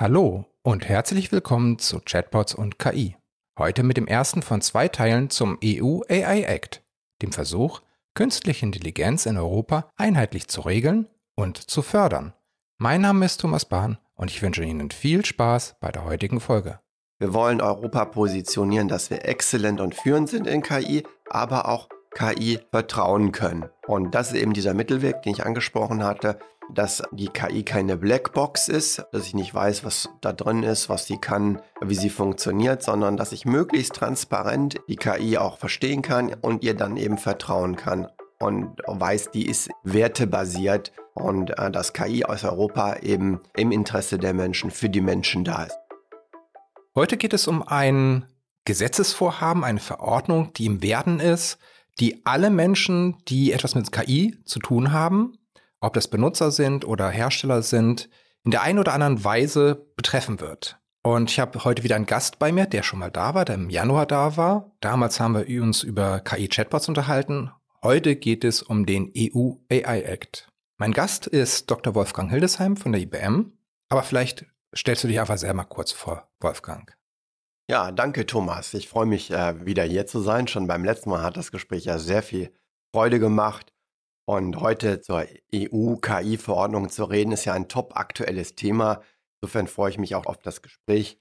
Hallo und herzlich willkommen zu Chatbots und KI. Heute mit dem ersten von zwei Teilen zum EU AI Act, dem Versuch, künstliche Intelligenz in Europa einheitlich zu regeln und zu fördern. Mein Name ist Thomas Bahn und ich wünsche Ihnen viel Spaß bei der heutigen Folge. Wir wollen Europa positionieren, dass wir exzellent und führend sind in KI, aber auch KI vertrauen können. Und das ist eben dieser Mittelweg, den ich angesprochen hatte, dass die KI keine Blackbox ist, dass ich nicht weiß, was da drin ist, was sie kann, wie sie funktioniert, sondern dass ich möglichst transparent die KI auch verstehen kann und ihr dann eben vertrauen kann und weiß, die ist wertebasiert und äh, dass KI aus Europa eben im Interesse der Menschen für die Menschen da ist. Heute geht es um ein Gesetzesvorhaben, eine Verordnung, die im Werden ist, die alle Menschen, die etwas mit KI zu tun haben, ob das Benutzer sind oder Hersteller sind, in der einen oder anderen Weise betreffen wird. Und ich habe heute wieder einen Gast bei mir, der schon mal da war, der im Januar da war. Damals haben wir uns über KI-Chatbots unterhalten. Heute geht es um den EU AI Act. Mein Gast ist Dr. Wolfgang Hildesheim von der IBM. Aber vielleicht stellst du dich einfach selber mal kurz vor, Wolfgang. Ja, danke Thomas. Ich freue mich äh, wieder hier zu sein. Schon beim letzten Mal hat das Gespräch ja sehr viel Freude gemacht. Und heute zur EU-KI-Verordnung zu reden, ist ja ein top aktuelles Thema. Insofern freue ich mich auch auf das Gespräch.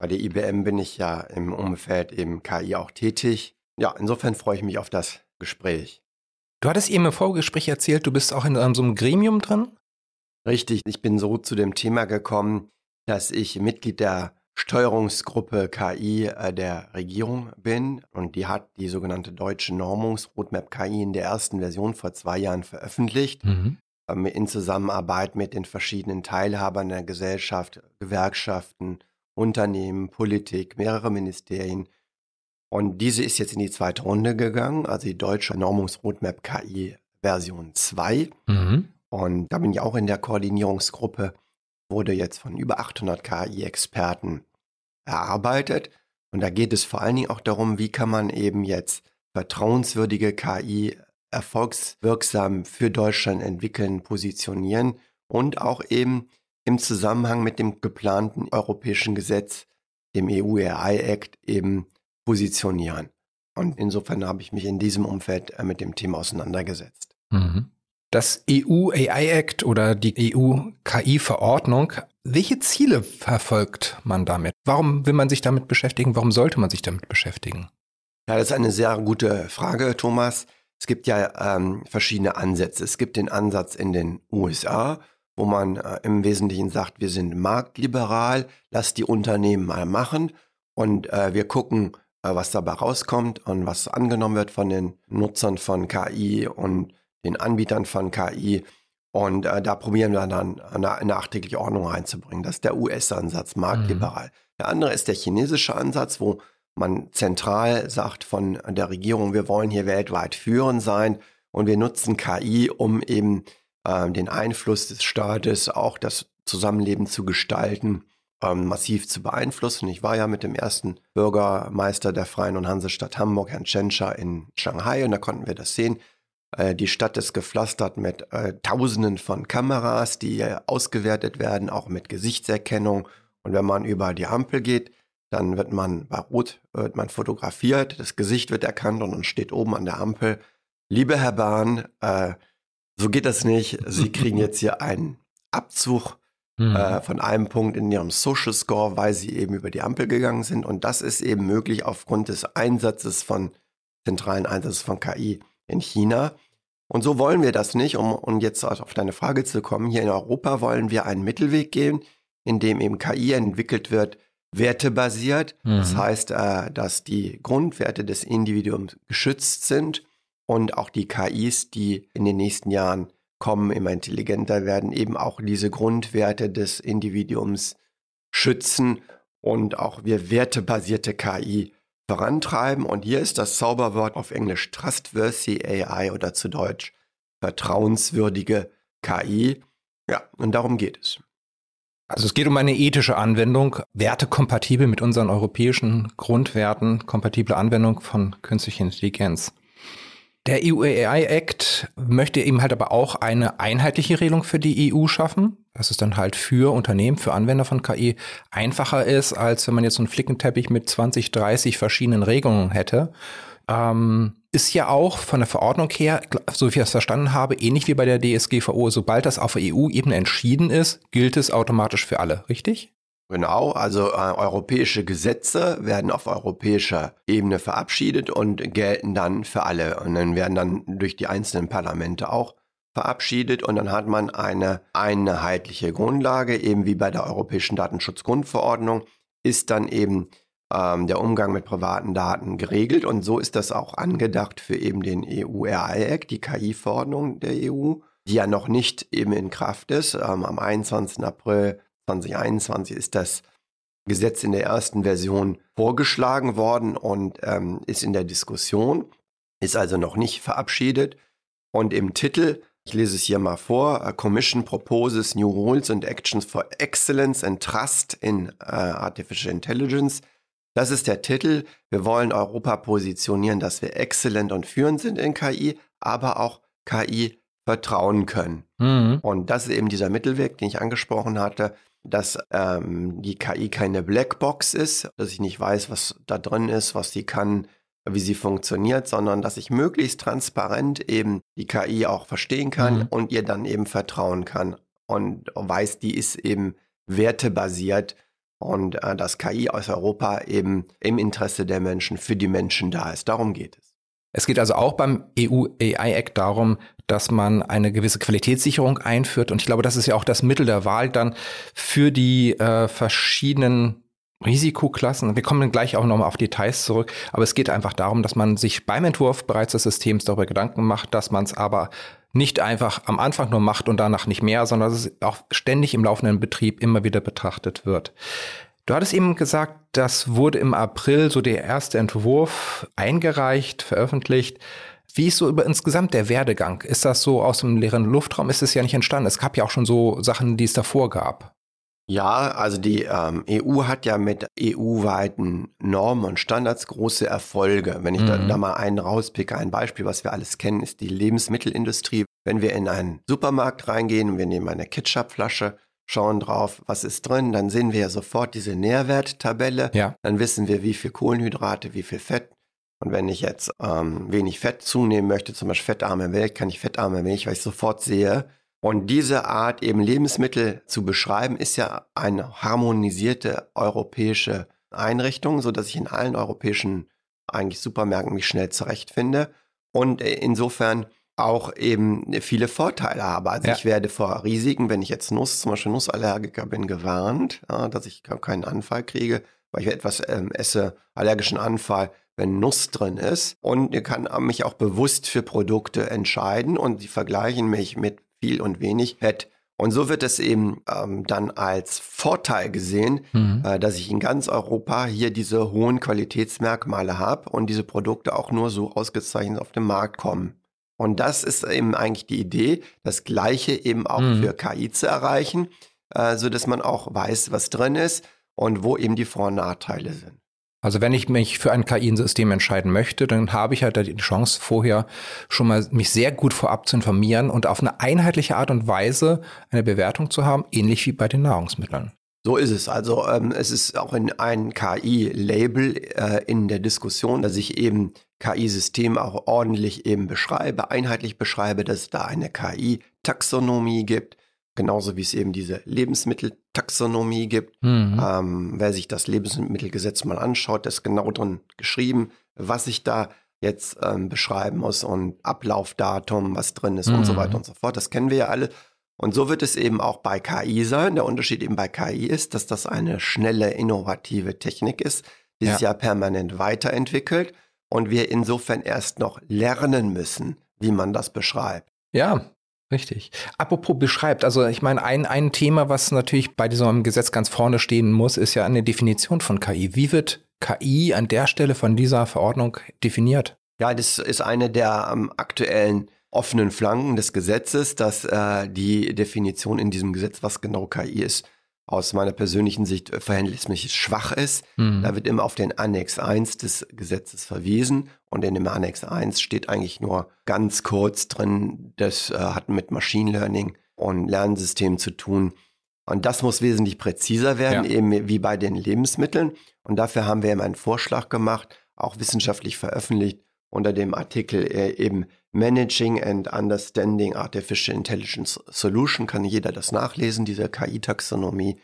Bei der IBM bin ich ja im Umfeld eben KI auch tätig. Ja, insofern freue ich mich auf das Gespräch. Du hattest eben im Vorgespräch erzählt, du bist auch in so einem Gremium drin? Richtig, ich bin so zu dem Thema gekommen, dass ich Mitglied der Steuerungsgruppe KI äh, der Regierung bin und die hat die sogenannte deutsche Normungsroadmap KI in der ersten Version vor zwei Jahren veröffentlicht. Mhm. Ähm, in Zusammenarbeit mit den verschiedenen Teilhabern der Gesellschaft, Gewerkschaften, Unternehmen, Politik, mehrere Ministerien. Und diese ist jetzt in die zweite Runde gegangen, also die deutsche Normungsroadmap KI Version 2. Mhm. Und da bin ich auch in der Koordinierungsgruppe wurde jetzt von über 800 KI-Experten erarbeitet. Und da geht es vor allen Dingen auch darum, wie kann man eben jetzt vertrauenswürdige KI erfolgswirksam für Deutschland entwickeln, positionieren und auch eben im Zusammenhang mit dem geplanten europäischen Gesetz, dem EU-AI-Act, eben positionieren. Und insofern habe ich mich in diesem Umfeld äh, mit dem Thema auseinandergesetzt. Mhm das EU AI Act oder die EU KI Verordnung. Welche Ziele verfolgt man damit? Warum will man sich damit beschäftigen? Warum sollte man sich damit beschäftigen? Ja, das ist eine sehr gute Frage, Thomas. Es gibt ja ähm, verschiedene Ansätze. Es gibt den Ansatz in den USA, wo man äh, im Wesentlichen sagt, wir sind marktliberal, lass die Unternehmen mal machen und äh, wir gucken, äh, was dabei rauskommt und was angenommen wird von den Nutzern von KI und den Anbietern von KI. Und äh, da probieren wir dann eine nachträgliche Ordnung reinzubringen. Das ist der US-Ansatz, marktliberal. Mhm. Der andere ist der chinesische Ansatz, wo man zentral sagt von der Regierung, wir wollen hier weltweit führend sein und wir nutzen KI, um eben äh, den Einfluss des Staates, auch das Zusammenleben zu gestalten, ähm, massiv zu beeinflussen. Ich war ja mit dem ersten Bürgermeister der Freien und Hansestadt Hamburg, Herrn Tschentscher, in Shanghai und da konnten wir das sehen. Äh, die Stadt ist gepflastert mit äh, Tausenden von Kameras, die äh, ausgewertet werden, auch mit Gesichtserkennung. Und wenn man über die Ampel geht, dann wird man bei Rot wird man fotografiert, das Gesicht wird erkannt und dann steht oben an der Ampel, liebe Herr Bahn, äh, so geht das nicht. Sie kriegen jetzt hier einen Abzug mhm. äh, von einem Punkt in Ihrem Social Score, weil Sie eben über die Ampel gegangen sind. Und das ist eben möglich aufgrund des Einsatzes von zentralen Einsatzes von KI in China. Und so wollen wir das nicht, um, um jetzt auf deine Frage zu kommen. Hier in Europa wollen wir einen Mittelweg gehen, in dem eben KI entwickelt wird, wertebasiert. Mhm. Das heißt, äh, dass die Grundwerte des Individuums geschützt sind und auch die KIs, die in den nächsten Jahren kommen, immer intelligenter werden, eben auch diese Grundwerte des Individuums schützen und auch wir wertebasierte KI vorantreiben. Und hier ist das Zauberwort auf Englisch Trustworthy AI oder zu Deutsch vertrauenswürdige KI. Ja, und darum geht es. Also es geht um eine ethische Anwendung, wertekompatibel mit unseren europäischen Grundwerten, kompatible Anwendung von künstlicher Intelligenz. Der EU AI Act möchte eben halt aber auch eine einheitliche Regelung für die EU schaffen, dass es dann halt für Unternehmen, für Anwender von KI einfacher ist, als wenn man jetzt einen Flickenteppich mit 20, 30 verschiedenen Regelungen hätte. Ähm, ist ja auch von der Verordnung her, so wie ich das verstanden habe, ähnlich wie bei der DSGVO, sobald das auf EU-Ebene entschieden ist, gilt es automatisch für alle, richtig? Genau, also äh, europäische Gesetze werden auf europäischer Ebene verabschiedet und gelten dann für alle. Und dann werden dann durch die einzelnen Parlamente auch verabschiedet und dann hat man eine einheitliche Grundlage, eben wie bei der Europäischen Datenschutzgrundverordnung, ist dann eben ähm, der Umgang mit privaten Daten geregelt und so ist das auch angedacht für eben den EU-RI-Act, die KI-Verordnung der EU, die ja noch nicht eben in Kraft ist. Ähm, am 21. April 2021 ist das Gesetz in der ersten Version vorgeschlagen worden und ähm, ist in der Diskussion, ist also noch nicht verabschiedet. Und im Titel, ich lese es hier mal vor, Commission proposes new rules and actions for excellence and trust in uh, artificial intelligence. Das ist der Titel. Wir wollen Europa positionieren, dass wir exzellent und führend sind in KI, aber auch KI vertrauen können. Mhm. Und das ist eben dieser Mittelweg, den ich angesprochen hatte dass ähm, die KI keine Blackbox ist, dass ich nicht weiß, was da drin ist, was sie kann, wie sie funktioniert, sondern dass ich möglichst transparent eben die KI auch verstehen kann mhm. und ihr dann eben vertrauen kann und weiß, die ist eben wertebasiert und äh, dass KI aus Europa eben im Interesse der Menschen für die Menschen da ist. Darum geht es. Es geht also auch beim EU AI Act darum, dass man eine gewisse Qualitätssicherung einführt. Und ich glaube, das ist ja auch das Mittel der Wahl dann für die äh, verschiedenen Risikoklassen. Wir kommen gleich auch nochmal auf Details zurück. Aber es geht einfach darum, dass man sich beim Entwurf bereits des Systems darüber Gedanken macht, dass man es aber nicht einfach am Anfang nur macht und danach nicht mehr, sondern dass es auch ständig im laufenden Betrieb immer wieder betrachtet wird. Du hattest eben gesagt, das wurde im April so der erste Entwurf eingereicht, veröffentlicht. Wie ist so über insgesamt der Werdegang? Ist das so aus dem leeren Luftraum? Ist es ja nicht entstanden. Es gab ja auch schon so Sachen, die es davor gab. Ja, also die ähm, EU hat ja mit EU-weiten Normen und Standards große Erfolge. Wenn ich mhm. da, da mal einen rauspicke, ein Beispiel, was wir alles kennen, ist die Lebensmittelindustrie. Wenn wir in einen Supermarkt reingehen und wir nehmen eine Ketchupflasche, schauen drauf, was ist drin, dann sehen wir ja sofort diese Nährwerttabelle. Ja. Dann wissen wir, wie viel Kohlenhydrate, wie viel Fett. Und wenn ich jetzt ähm, wenig Fett zunehmen möchte, zum Beispiel fettarme Milch, kann ich fettarme Milch, weil ich sofort sehe. Und diese Art eben Lebensmittel zu beschreiben, ist ja eine harmonisierte europäische Einrichtung, so dass ich in allen europäischen eigentlich Supermärkten mich schnell zurechtfinde. Und äh, insofern auch eben viele Vorteile habe. Also ja. ich werde vor Risiken, wenn ich jetzt Nuss, zum Beispiel Nussallergiker bin, gewarnt, dass ich keinen Anfall kriege, weil ich etwas ähm, esse, allergischen Anfall, wenn Nuss drin ist. Und ich kann mich auch bewusst für Produkte entscheiden und sie vergleichen mich mit viel und wenig Fett. Und so wird es eben ähm, dann als Vorteil gesehen, mhm. äh, dass ich in ganz Europa hier diese hohen Qualitätsmerkmale habe und diese Produkte auch nur so ausgezeichnet auf den Markt kommen. Und das ist eben eigentlich die Idee, das Gleiche eben auch mhm. für KI zu erreichen, äh, so dass man auch weiß, was drin ist und wo eben die Vor- und Nachteile sind. Also wenn ich mich für ein KI-System entscheiden möchte, dann habe ich halt die Chance vorher schon mal mich sehr gut vorab zu informieren und auf eine einheitliche Art und Weise eine Bewertung zu haben, ähnlich wie bei den Nahrungsmitteln. So ist es. Also ähm, es ist auch in ein KI-Label äh, in der Diskussion, dass ich eben KI-System auch ordentlich eben beschreibe, einheitlich beschreibe, dass es da eine KI-Taxonomie gibt, genauso wie es eben diese Lebensmitteltaxonomie gibt. Mhm. Ähm, wer sich das Lebensmittelgesetz mal anschaut, ist genau drin geschrieben, was ich da jetzt ähm, beschreiben muss und Ablaufdatum, was drin ist mhm. und so mhm. weiter und so fort. Das kennen wir ja alle. Und so wird es eben auch bei KI sein. Der Unterschied eben bei KI ist, dass das eine schnelle, innovative Technik ist, die ja. sich ja permanent weiterentwickelt und wir insofern erst noch lernen müssen, wie man das beschreibt. Ja, Richtig. Apropos beschreibt, also ich meine, ein, ein Thema, was natürlich bei diesem Gesetz ganz vorne stehen muss, ist ja eine Definition von KI. Wie wird KI an der Stelle von dieser Verordnung definiert? Ja, das ist eine der ähm, aktuellen offenen Flanken des Gesetzes, dass äh, die Definition in diesem Gesetz, was genau KI ist, aus meiner persönlichen Sicht verhältnismäßig schwach ist. Mhm. Da wird immer auf den Annex 1 des Gesetzes verwiesen und in dem Annex 1 steht eigentlich nur ganz kurz drin, das äh, hat mit Machine Learning und Lernsystemen zu tun. Und das muss wesentlich präziser werden, ja. eben wie bei den Lebensmitteln. Und dafür haben wir eben einen Vorschlag gemacht, auch wissenschaftlich veröffentlicht, unter dem Artikel äh, eben Managing and Understanding Artificial Intelligence Solution kann jeder das nachlesen, diese KI-Taxonomie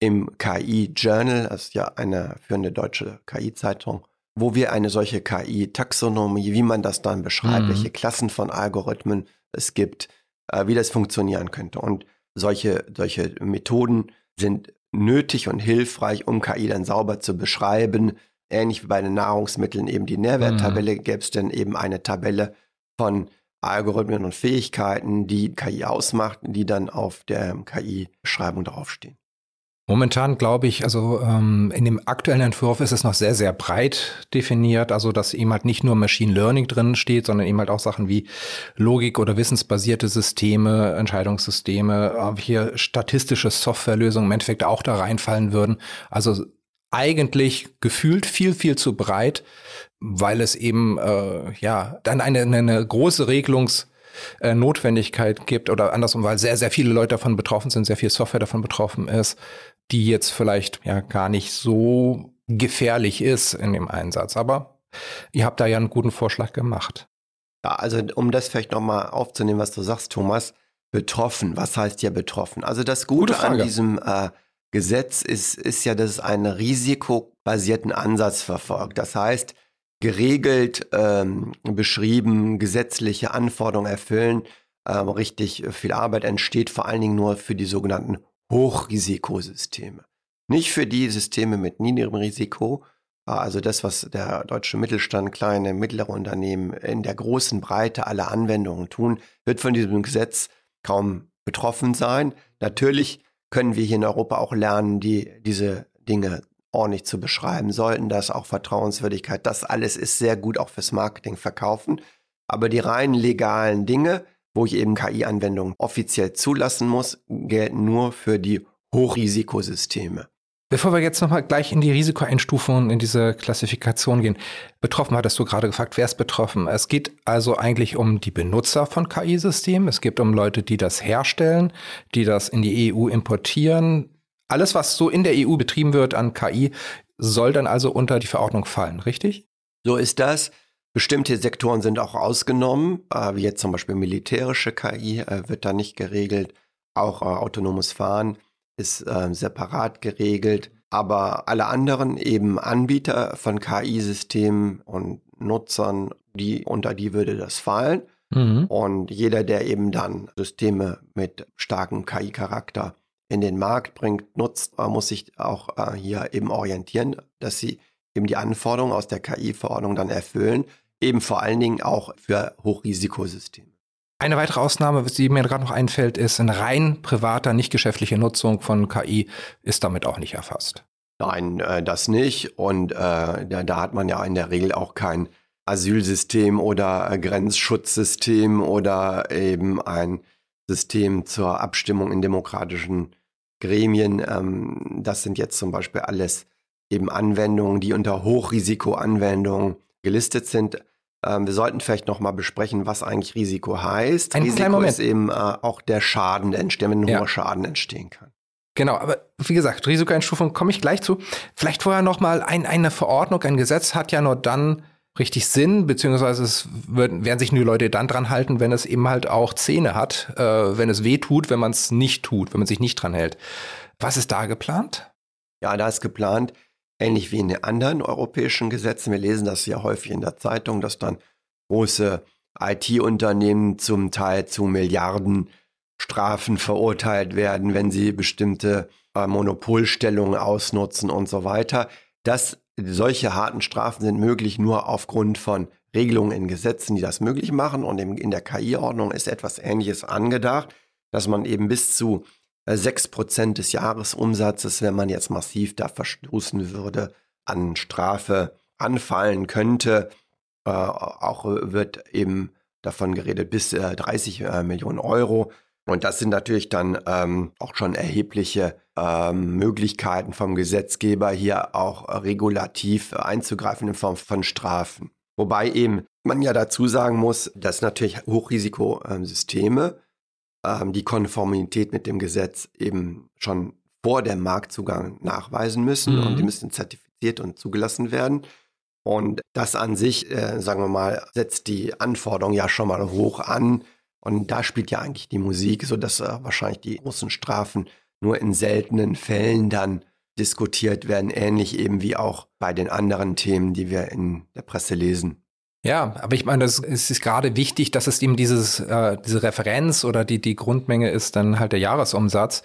im KI-Journal, das ist ja eine führende deutsche KI-Zeitung, wo wir eine solche KI-Taxonomie, wie man das dann beschreibt, mhm. welche Klassen von Algorithmen es gibt, äh, wie das funktionieren könnte. Und solche, solche Methoden sind nötig und hilfreich, um KI dann sauber zu beschreiben, ähnlich wie bei den Nahrungsmitteln eben die Nährwerttabelle, mhm. gäbe es dann eben eine Tabelle von Algorithmen und Fähigkeiten, die KI ausmacht, die dann auf der KI-Beschreibung draufstehen. Momentan glaube ich, also ähm, in dem aktuellen Entwurf ist es noch sehr, sehr breit definiert, also dass eben halt nicht nur Machine Learning drin steht, sondern eben halt auch Sachen wie Logik oder wissensbasierte Systeme, Entscheidungssysteme, hier statistische Softwarelösungen im Endeffekt auch da reinfallen würden. Also eigentlich gefühlt viel, viel zu breit, weil es eben äh, ja dann eine, eine große Regelungsnotwendigkeit gibt oder andersrum, weil sehr, sehr viele Leute davon betroffen sind, sehr viel Software davon betroffen ist, die jetzt vielleicht ja gar nicht so gefährlich ist in dem Einsatz. Aber ihr habt da ja einen guten Vorschlag gemacht. Ja, also um das vielleicht nochmal aufzunehmen, was du sagst, Thomas, betroffen, was heißt ja betroffen? Also das Gute, Gute an diesem äh, Gesetz ist, ist ja, dass es einen risikobasierten Ansatz verfolgt. Das heißt, geregelt ähm, beschrieben, gesetzliche Anforderungen erfüllen, ähm, richtig viel Arbeit entsteht vor allen Dingen nur für die sogenannten Hochrisikosysteme. Nicht für die Systeme mit niedrigem Risiko, also das, was der deutsche Mittelstand, kleine, mittlere Unternehmen in der großen Breite aller Anwendungen tun, wird von diesem Gesetz kaum betroffen sein. Natürlich können wir hier in Europa auch lernen, die, diese Dinge ordentlich zu beschreiben, sollten das auch Vertrauenswürdigkeit, das alles ist sehr gut auch fürs Marketing verkaufen. Aber die rein legalen Dinge, wo ich eben KI-Anwendungen offiziell zulassen muss, gelten nur für die Hochrisikosysteme. Bevor wir jetzt nochmal gleich in die Risikoeinstufung, in diese Klassifikation gehen. Betroffen hattest du gerade gefragt, wer ist betroffen? Es geht also eigentlich um die Benutzer von KI-Systemen. Es geht um Leute, die das herstellen, die das in die EU importieren. Alles, was so in der EU betrieben wird an KI, soll dann also unter die Verordnung fallen, richtig? So ist das. Bestimmte Sektoren sind auch ausgenommen, äh, wie jetzt zum Beispiel militärische KI äh, wird da nicht geregelt, auch äh, autonomes Fahren ist äh, separat geregelt. Aber alle anderen eben Anbieter von KI-Systemen und Nutzern, die unter die würde das fallen. Mhm. Und jeder, der eben dann Systeme mit starkem KI-Charakter in den Markt bringt, nutzt, äh, muss sich auch äh, hier eben orientieren, dass sie eben die Anforderungen aus der KI-Verordnung dann erfüllen, eben vor allen Dingen auch für Hochrisikosysteme. Eine weitere Ausnahme, die mir gerade noch einfällt, ist eine rein privater, nicht geschäftliche Nutzung von KI ist damit auch nicht erfasst. Nein, äh, das nicht. Und äh, da, da, hat man ja in der Regel auch kein Asylsystem oder äh, Grenzschutzsystem oder eben ein System zur Abstimmung in demokratischen Gremien. Ähm, das sind jetzt zum Beispiel alles eben Anwendungen, die unter Hochrisikoanwendungen gelistet sind. Ähm, wir sollten vielleicht noch mal besprechen, was eigentlich Risiko heißt. Ein Risiko ist eben äh, auch der Schaden, der entsteht, wenn ein ja. hoher Schaden entstehen kann. Genau, aber wie gesagt, Risikoeinstufung komme ich gleich zu. Vielleicht vorher noch mal ein, eine Verordnung, ein Gesetz hat ja nur dann richtig Sinn, beziehungsweise es würden, werden sich nur Leute dann dran halten, wenn es eben halt auch Zähne hat, äh, wenn es weh tut, wenn man es nicht tut, wenn man sich nicht dran hält. Was ist da geplant? Ja, da ist geplant, ähnlich wie in den anderen europäischen Gesetzen. Wir lesen das ja häufig in der Zeitung, dass dann große IT-Unternehmen zum Teil zu Milliarden Strafen verurteilt werden, wenn sie bestimmte äh, Monopolstellungen ausnutzen und so weiter. Das, solche harten Strafen sind möglich nur aufgrund von Regelungen in Gesetzen, die das möglich machen. Und in der KI-Ordnung ist etwas Ähnliches angedacht, dass man eben bis zu 6% äh, des Jahresumsatzes, wenn man jetzt massiv da verstoßen würde, an Strafe anfallen könnte. Äh, auch wird eben davon geredet, bis äh, 30 äh, Millionen Euro. Und das sind natürlich dann ähm, auch schon erhebliche ähm, Möglichkeiten vom Gesetzgeber hier auch regulativ einzugreifen in Form von Strafen. Wobei eben man ja dazu sagen muss, dass natürlich Hochrisikosysteme ähm, die Konformität mit dem Gesetz eben schon vor dem Marktzugang nachweisen müssen mhm. und die müssen zertifiziert und zugelassen werden. Und das an sich, äh, sagen wir mal, setzt die Anforderungen ja schon mal hoch an. Und da spielt ja eigentlich die Musik, sodass äh, wahrscheinlich die großen Strafen nur in seltenen Fällen dann diskutiert werden, ähnlich eben wie auch bei den anderen Themen, die wir in der Presse lesen. Ja, aber ich meine, es ist gerade wichtig, dass es eben dieses, äh, diese Referenz oder die, die Grundmenge ist dann halt der Jahresumsatz.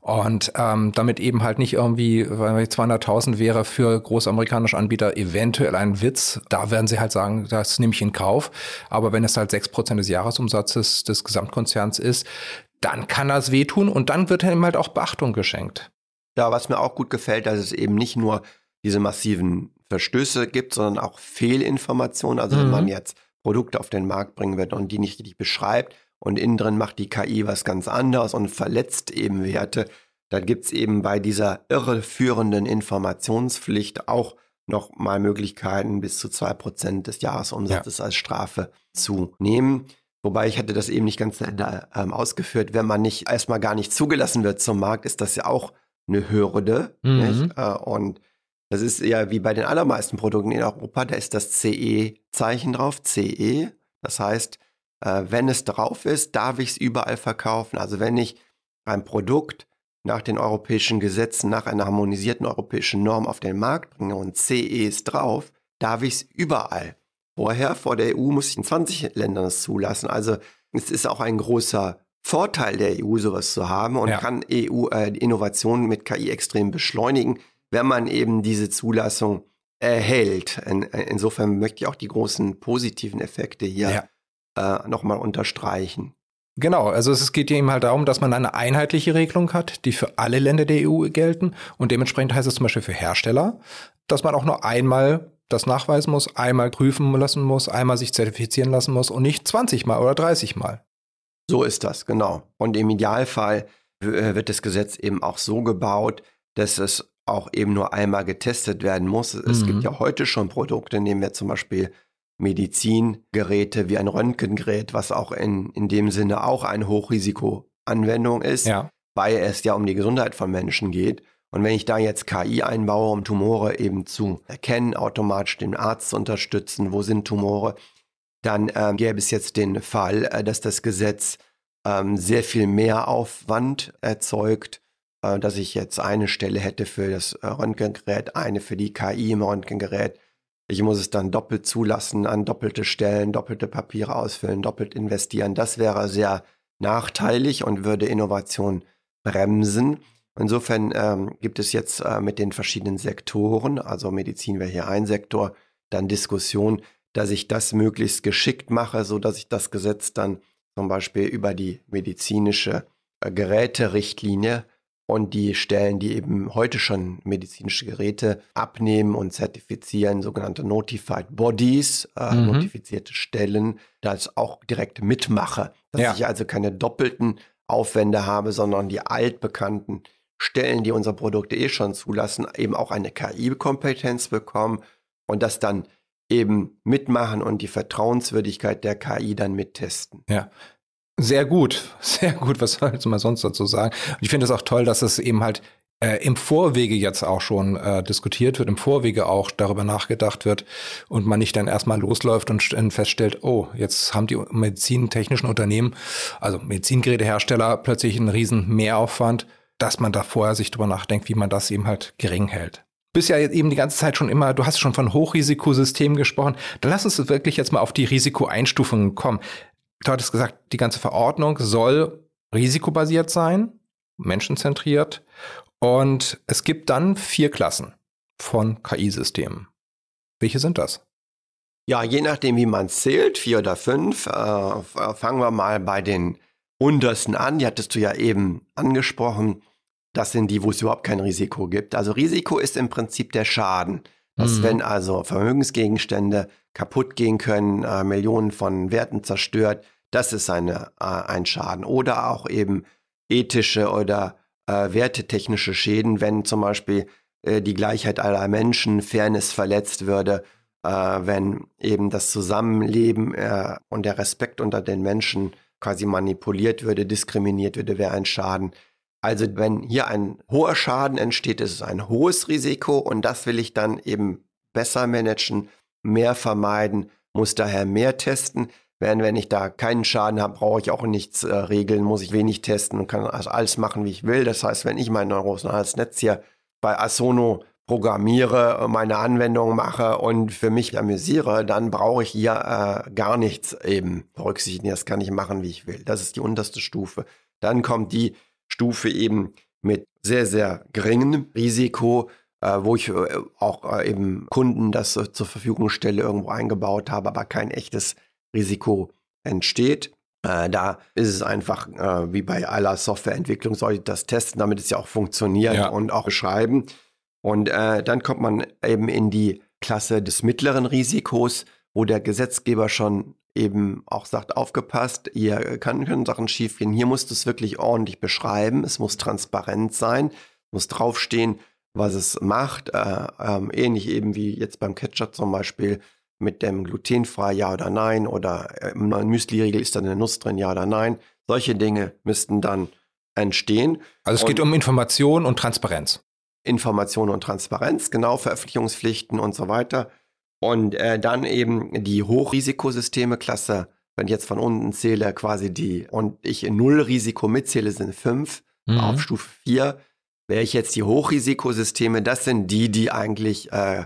Und ähm, damit eben halt nicht irgendwie, weil 200.000 wäre für großamerikanische Anbieter eventuell ein Witz. Da werden sie halt sagen, das nehme ich in Kauf. Aber wenn es halt sechs Prozent des Jahresumsatzes des Gesamtkonzerns ist, dann kann das wehtun und dann wird ihm halt auch Beachtung geschenkt. Ja, was mir auch gut gefällt, dass es eben nicht nur diese massiven Verstöße gibt, sondern auch Fehlinformationen. Also mhm. wenn man mhm. jetzt Produkte auf den Markt bringen wird und die nicht richtig beschreibt und innen drin macht die KI was ganz anderes und verletzt eben Werte, dann gibt es eben bei dieser irreführenden Informationspflicht auch noch mal Möglichkeiten, bis zu zwei Prozent des Jahresumsatzes ja. als Strafe zu nehmen. Wobei ich hatte das eben nicht ganz ähm, ausgeführt. Wenn man nicht erstmal gar nicht zugelassen wird zum Markt, ist das ja auch eine Hürde. Mhm. Äh, und das ist ja wie bei den allermeisten Produkten in Europa, da ist das CE-Zeichen drauf, CE. Das heißt, äh, wenn es drauf ist, darf ich es überall verkaufen. Also wenn ich ein Produkt nach den europäischen Gesetzen, nach einer harmonisierten europäischen Norm auf den Markt bringe und CE ist drauf, darf ich es überall. Vorher, vor der EU, muss ich in 20 Ländern es zulassen. Also es ist auch ein großer Vorteil der EU, sowas zu haben und ja. kann EU äh, Innovationen mit KI extrem beschleunigen wenn man eben diese Zulassung erhält. In, insofern möchte ich auch die großen positiven Effekte hier ja. äh, nochmal unterstreichen. Genau, also es geht eben halt darum, dass man eine einheitliche Regelung hat, die für alle Länder der EU gelten. Und dementsprechend heißt es zum Beispiel für Hersteller, dass man auch nur einmal das nachweisen muss, einmal prüfen lassen muss, einmal sich zertifizieren lassen muss und nicht 20 Mal oder 30 Mal. So ist das, genau. Und im Idealfall wird das Gesetz eben auch so gebaut, dass es auch eben nur einmal getestet werden muss. Es mhm. gibt ja heute schon Produkte, nehmen wir zum Beispiel Medizingeräte wie ein Röntgengerät, was auch in, in dem Sinne auch eine Hochrisikoanwendung ist, ja. weil es ja um die Gesundheit von Menschen geht. Und wenn ich da jetzt KI einbaue, um Tumore eben zu erkennen, automatisch den Arzt zu unterstützen, wo sind Tumore, dann ähm, gäbe es jetzt den Fall, äh, dass das Gesetz ähm, sehr viel mehr Aufwand erzeugt dass ich jetzt eine Stelle hätte für das äh, Röntgengerät, eine für die KI im Röntgengerät. Ich muss es dann doppelt zulassen, an doppelte Stellen, doppelte Papiere ausfüllen, doppelt investieren. Das wäre sehr nachteilig und würde Innovation bremsen. Insofern ähm, gibt es jetzt äh, mit den verschiedenen Sektoren, also Medizin wäre hier ein Sektor, dann Diskussion, dass ich das möglichst geschickt mache, so dass ich das Gesetz dann zum Beispiel über die medizinische äh, Geräterichtlinie und die Stellen, die eben heute schon medizinische Geräte abnehmen und zertifizieren, sogenannte Notified Bodies, äh, mhm. notifizierte Stellen, das auch direkt mitmache. Dass ja. ich also keine doppelten Aufwände habe, sondern die altbekannten Stellen, die unsere Produkte eh schon zulassen, eben auch eine KI-Kompetenz bekommen und das dann eben mitmachen und die Vertrauenswürdigkeit der KI dann mittesten. Ja, sehr gut, sehr gut. Was soll man sonst dazu sagen? Und ich finde es auch toll, dass es eben halt äh, im Vorwege jetzt auch schon äh, diskutiert wird, im Vorwege auch darüber nachgedacht wird und man nicht dann erstmal losläuft und feststellt, oh, jetzt haben die medizintechnischen Unternehmen, also Medizingerätehersteller plötzlich einen riesen Mehraufwand, dass man da vorher sich drüber nachdenkt, wie man das eben halt gering hält bist ja jetzt eben die ganze Zeit schon immer, du hast schon von Hochrisikosystemen gesprochen. Dann lass uns wirklich jetzt mal auf die Risikoeinstufungen kommen du hattest gesagt, die ganze Verordnung soll risikobasiert sein, menschenzentriert. Und es gibt dann vier Klassen von KI-Systemen. Welche sind das? Ja, je nachdem, wie man zählt, vier oder fünf. Äh, fangen wir mal bei den untersten an. Die hattest du ja eben angesprochen. Das sind die, wo es überhaupt kein Risiko gibt. Also Risiko ist im Prinzip der Schaden. Dass mhm. wenn also Vermögensgegenstände kaputt gehen können, äh, Millionen von Werten zerstört, Das ist eine, äh, ein Schaden. Oder auch eben ethische oder äh, wertetechnische Schäden, wenn zum Beispiel äh, die Gleichheit aller Menschen, Fairness verletzt würde, äh, wenn eben das Zusammenleben äh, und der Respekt unter den Menschen quasi manipuliert würde, diskriminiert würde, wäre ein Schaden. Also wenn hier ein hoher Schaden entsteht, ist es ein hohes Risiko und das will ich dann eben besser managen, mehr vermeiden, muss daher mehr testen. Während wenn ich da keinen Schaden habe, brauche ich auch nichts äh, regeln, muss ich wenig testen und kann also alles machen, wie ich will. Das heißt, wenn ich mein neuronales Netz hier bei Asono programmiere, meine Anwendungen mache und für mich amüsiere, dann brauche ich hier äh, gar nichts eben berücksichtigen. Das kann ich machen, wie ich will. Das ist die unterste Stufe. Dann kommt die Stufe eben mit sehr, sehr geringem Risiko, äh, wo ich äh, auch äh, eben Kunden das zur Verfügung stelle, irgendwo eingebaut habe, aber kein echtes Risiko entsteht. Da ist es einfach wie bei aller Softwareentwicklung, soll ich das testen, damit es ja auch funktioniert ja. und auch beschreiben. Und dann kommt man eben in die Klasse des mittleren Risikos, wo der Gesetzgeber schon eben auch sagt, aufgepasst, hier kann, können Sachen schiefgehen. Hier muss es wirklich ordentlich beschreiben. Es muss transparent sein, muss draufstehen, was es macht. Äh, ähm, ähnlich eben wie jetzt beim Ketchup zum Beispiel mit dem glutenfrei, ja oder nein, oder äh, im Müsli-Riegel ist da eine Nuss drin, ja oder nein. Solche Dinge müssten dann entstehen. Also es und geht um Information und Transparenz. Information und Transparenz, genau, Veröffentlichungspflichten und so weiter. Und äh, dann eben die Hochrisikosysteme, Klasse, wenn ich jetzt von unten zähle, quasi die, und ich in Nullrisiko mitzähle, sind fünf, mhm. auf Stufe vier. Wäre ich jetzt die Hochrisikosysteme, das sind die, die eigentlich äh,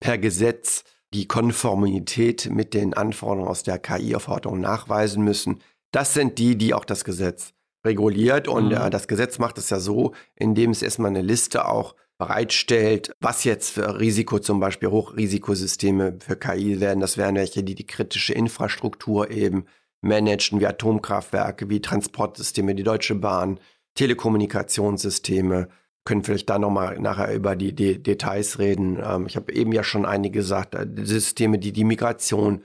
per Gesetz die Konformität mit den Anforderungen aus der KI-Verordnung nachweisen müssen. Das sind die, die auch das Gesetz reguliert. Und mhm. äh, das Gesetz macht es ja so, indem es erstmal eine Liste auch bereitstellt, was jetzt für Risiko, zum Beispiel Hochrisikosysteme für KI werden. Das wären welche, die die kritische Infrastruktur eben managen, wie Atomkraftwerke, wie Transportsysteme, die Deutsche Bahn, Telekommunikationssysteme. Können vielleicht da nochmal nachher über die, die Details reden. Ähm, ich habe eben ja schon einige gesagt, äh, Systeme, die die Migration,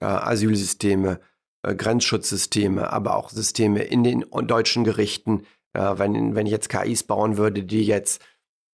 äh, Asylsysteme, äh, Grenzschutzsysteme, aber auch Systeme in den deutschen Gerichten. Äh, wenn, wenn ich jetzt KIs bauen würde, die jetzt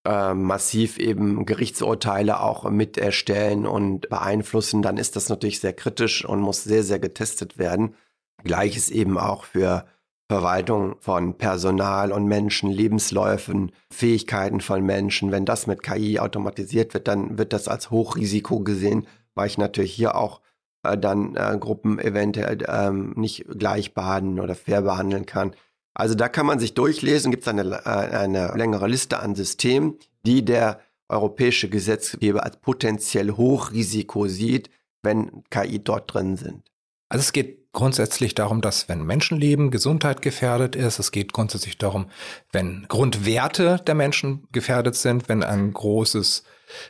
äh, massiv eben Gerichtsurteile auch mit erstellen und beeinflussen, dann ist das natürlich sehr kritisch und muss sehr, sehr getestet werden. Gleiches eben auch für Verwaltung von Personal und Menschen, Lebensläufen, Fähigkeiten von Menschen. Wenn das mit KI automatisiert wird, dann wird das als Hochrisiko gesehen, weil ich natürlich hier auch äh, dann äh, Gruppen eventuell ähm, nicht gleich behandeln oder fair behandeln kann. Also da kann man sich durchlesen, gibt es eine, äh, eine längere Liste an Systemen, die der europäische Gesetzgeber als potenziell Hochrisiko sieht, wenn KI dort drin sind. Also es geht grundsätzlich darum, dass wenn Menschenleben, Gesundheit gefährdet ist, es geht grundsätzlich darum, wenn Grundwerte der Menschen gefährdet sind, wenn ein großes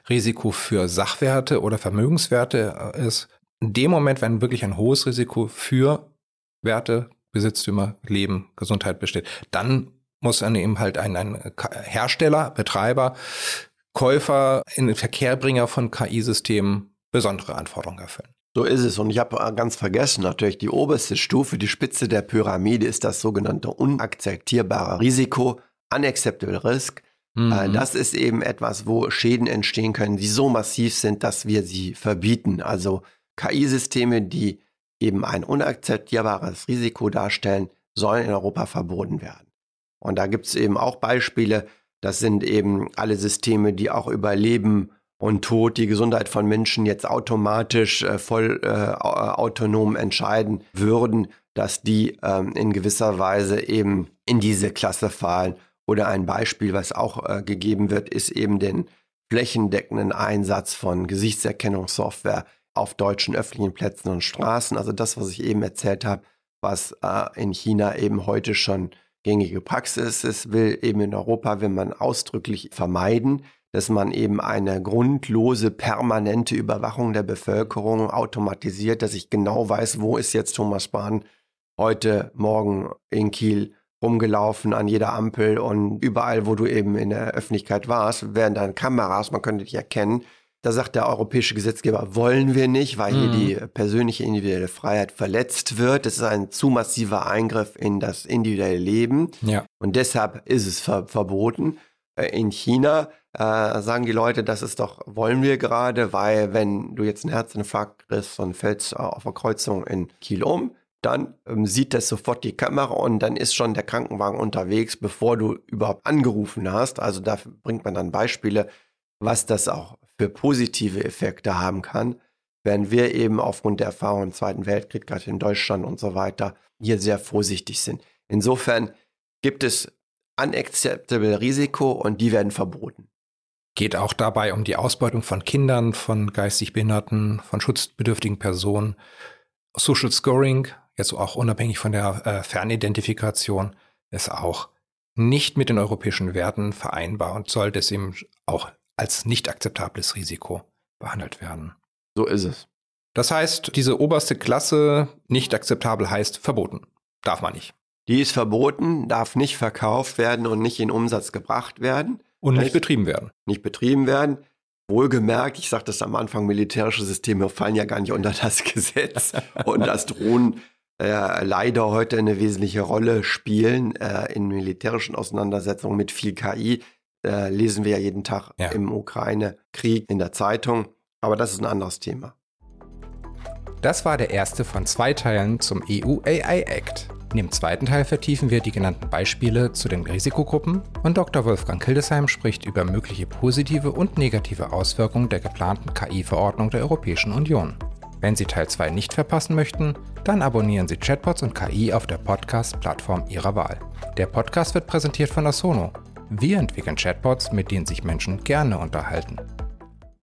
Risiko für Sachwerte oder Vermögenswerte äh, ist. In dem Moment, wenn wirklich ein hohes Risiko für Werte, Besitztümer, Leben, Gesundheit besteht, dann muss dann eben halt ein, ein Hersteller, Betreiber, Käufer in den Verkehrbringer von KI-Systemen besondere Anforderungen erfüllen. So ist es. Und ich habe ganz vergessen, natürlich die oberste Stufe, die Spitze der Pyramide ist das sogenannte unakzeptierbare Risiko, unacceptable risk. Mhm. Äh, das ist eben etwas, wo Schäden entstehen können, die so massiv sind, dass wir sie verbieten. Also KI-Systeme, die eben ein unakzeptierbares Risiko darstellen, sollen in Europa verboten werden. Und da gibt es eben auch Beispiele, das sind eben alle Systeme, die auch über Leben und Tod, die Gesundheit von Menschen jetzt automatisch äh, voll äh, autonom entscheiden würden, dass die ähm, in gewisser Weise eben in diese Klasse fallen. Oder ein Beispiel, was auch äh, gegeben wird, ist eben den flächendeckenden Einsatz von Gesichtserkennungssoftware auf deutschen öffentlichen Plätzen und Straßen. Also das, was ich eben erzählt habe, was äh, in China eben heute schon gängige Praxis ist, will eben in Europa, will man ausdrücklich vermeiden, dass man eben eine grundlose, permanente Überwachung der Bevölkerung automatisiert, dass ich genau weiß, wo ist jetzt Thomas Spahn heute Morgen in Kiel rumgelaufen an jeder Ampel und überall, wo du eben in der Öffentlichkeit warst, werden dann Kameras, man könnte dich erkennen. Da sagt der europäische Gesetzgeber, wollen wir nicht, weil hier Mhm. die persönliche individuelle Freiheit verletzt wird. Das ist ein zu massiver Eingriff in das individuelle Leben. Ja. Und deshalb ist es ver verboten. Äh, In China äh, sagen die Leute, das ist doch, wollen wir gerade, weil wenn du jetzt einen Herzinfarkt kriegst und fällst äh, auf der Kreuzung in Kiel um, dann ähm, sieht das sofort die Kamera und dann ist schon der Krankenwagen unterwegs, bevor du überhaupt angerufen hast. Also da bringt man dann Beispiele, was das auch für positive Effekte haben kann, während wir eben aufgrund der Erfahrung im Zweiten Weltkrieg, gerade in Deutschland und so weiter, hier sehr vorsichtig sind. Insofern gibt es unacceptable Risiko und die werden verboten. Geht auch dabei um die Ausbeutung von Kindern, von geistig Behinderten, von schutzbedürftigen Personen. Social Scoring, jetzt auch unabhängig von der äh, Fernidentifikation, ist auch nicht mit den europäischen Werten vereinbar und soll deswegen auch als nicht akzeptables Risiko behandelt werden. So ist es. Das heißt, diese oberste Klasse nicht akzeptabel heißt verboten. Darf man nicht. Die ist verboten, darf nicht verkauft werden und nicht in Umsatz gebracht werden, Und nicht betrieben werden. nicht betrieben werden. Wohlgemerkt, ich sagte das am Anfang, militärische Systeme fallen ja gar nicht unter das Gesetz und dass Drohnen äh, leider heute eine wesentliche Rolle spielen äh, in militärischen Auseinandersetzungen mit viel KI. Äh, lesen wir ja jeden Tag Ja. im Ukraine-Krieg in der Zeitung. Aber das ist ein anderes Thema. Das war der erste von zwei Teilen zum EU AI Act. In dem zweiten Teil vertiefen wir die genannten Beispiele zu den Risikogruppen und Dr. Wolfgang Hildesheim spricht über mögliche positive und negative Auswirkungen der geplanten KI-Verordnung der Europäischen Union. Wenn Sie Teil 2 nicht verpassen möchten, dann abonnieren Sie Chatbots und KI auf der Podcast-Plattform Ihrer Wahl. Der Podcast wird präsentiert von Asono. Wir entwickeln Chatbots, mit denen sich Menschen gerne unterhalten.